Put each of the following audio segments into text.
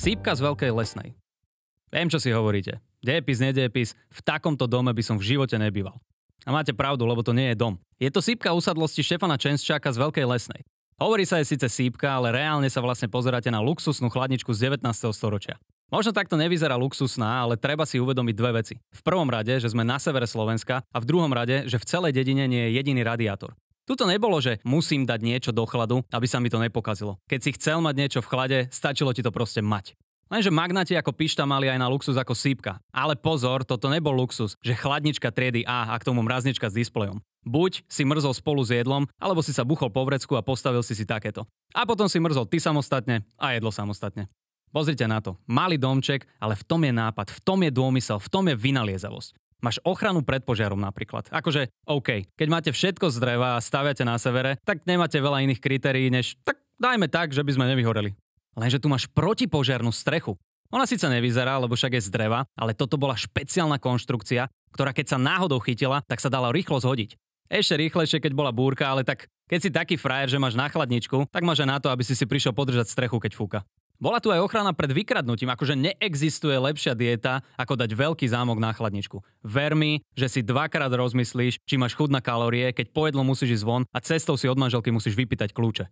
Sípka z Veľkej lesnej. Viem, čo si hovoríte. Dejepis, nedejepis, v takomto dome by som v živote nebýval. A máte pravdu, lebo to nie je dom. Je to sípka usadlosti Štefana Čensčáka z Veľkej lesnej. Hovorí sa je síce sípka, ale reálne sa vlastne pozeráte na luxusnú chladničku z 19. storočia. Možno takto nevyzerá luxusná, ale treba si uvedomiť dve veci. V prvom rade, že sme na severe Slovenska a v druhom rade, že v celej dedine nie je jediný radiátor. Tuto nebolo, že musím dať niečo do chladu, aby sa mi to nepokazilo. Keď si chcel mať niečo v chlade, stačilo ti to proste mať. Lenže magnáti ako pišta mali aj na luxus ako sípka. Ale pozor, toto nebol luxus, že chladnička triedy A a k tomu mraznička s displejom. Buď si mrzol spolu s jedlom, alebo si sa buchol po vrecku a postavil si si takéto. A potom si mrzol ty samostatne a jedlo samostatne. Pozrite na to. Malý domček, ale v tom je nápad, v tom je dômysel, v tom je vynaliezavosť. Máš ochranu pred požiarom napríklad. Akože, OK, keď máte všetko z dreva a staviate na severe, tak nemáte veľa iných kritérií, než tak dajme tak, že by sme nevyhoreli. Lenže tu máš protipožiarnú strechu. Ona síce nevyzerá, lebo však je z dreva, ale toto bola špeciálna konštrukcia, ktorá keď sa náhodou chytila, tak sa dala rýchlo zhodiť. Ešte rýchlejšie, keď bola búrka, ale tak keď si taký frajer, že máš na chladničku, tak máš aj na to, aby si si prišiel podržať strechu, keď fúka. Bola tu aj ochrana pred vykradnutím, akože neexistuje lepšia dieta, ako dať veľký zámok na chladničku. Ver mi, že si dvakrát rozmyslíš, či máš chud na kalórie, keď po jedlo musíš ísť von a cestou si od manželky musíš vypýtať kľúče.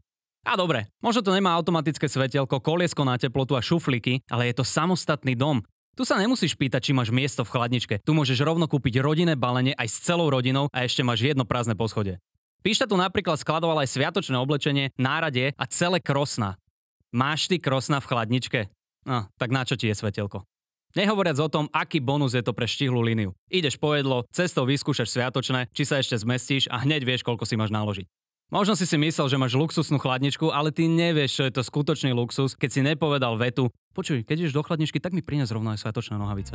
A dobre, možno to nemá automatické svetelko, koliesko na teplotu a šuflíky, ale je to samostatný dom. Tu sa nemusíš pýtať, či máš miesto v chladničke. Tu môžeš rovno kúpiť rodinné balenie aj s celou rodinou a ešte máš jedno prázdne poschodie. Píšta tu napríklad skladoval aj sviatočné oblečenie, náradie a celé krosna. Máš ty krosna v chladničke? No, tak na čo ti je svetelko? Nehovoriac o tom, aký bonus je to pre štihlú líniu. Ideš po jedlo, cestou vyskúšaš sviatočné, či sa ešte zmestíš a hneď vieš, koľko si máš naložiť. Možno si si myslel, že máš luxusnú chladničku, ale ty nevieš, čo je to skutočný luxus, keď si nepovedal vetu Počuj, keď ideš do chladničky, tak mi prines rovno aj sviatočné nohavice.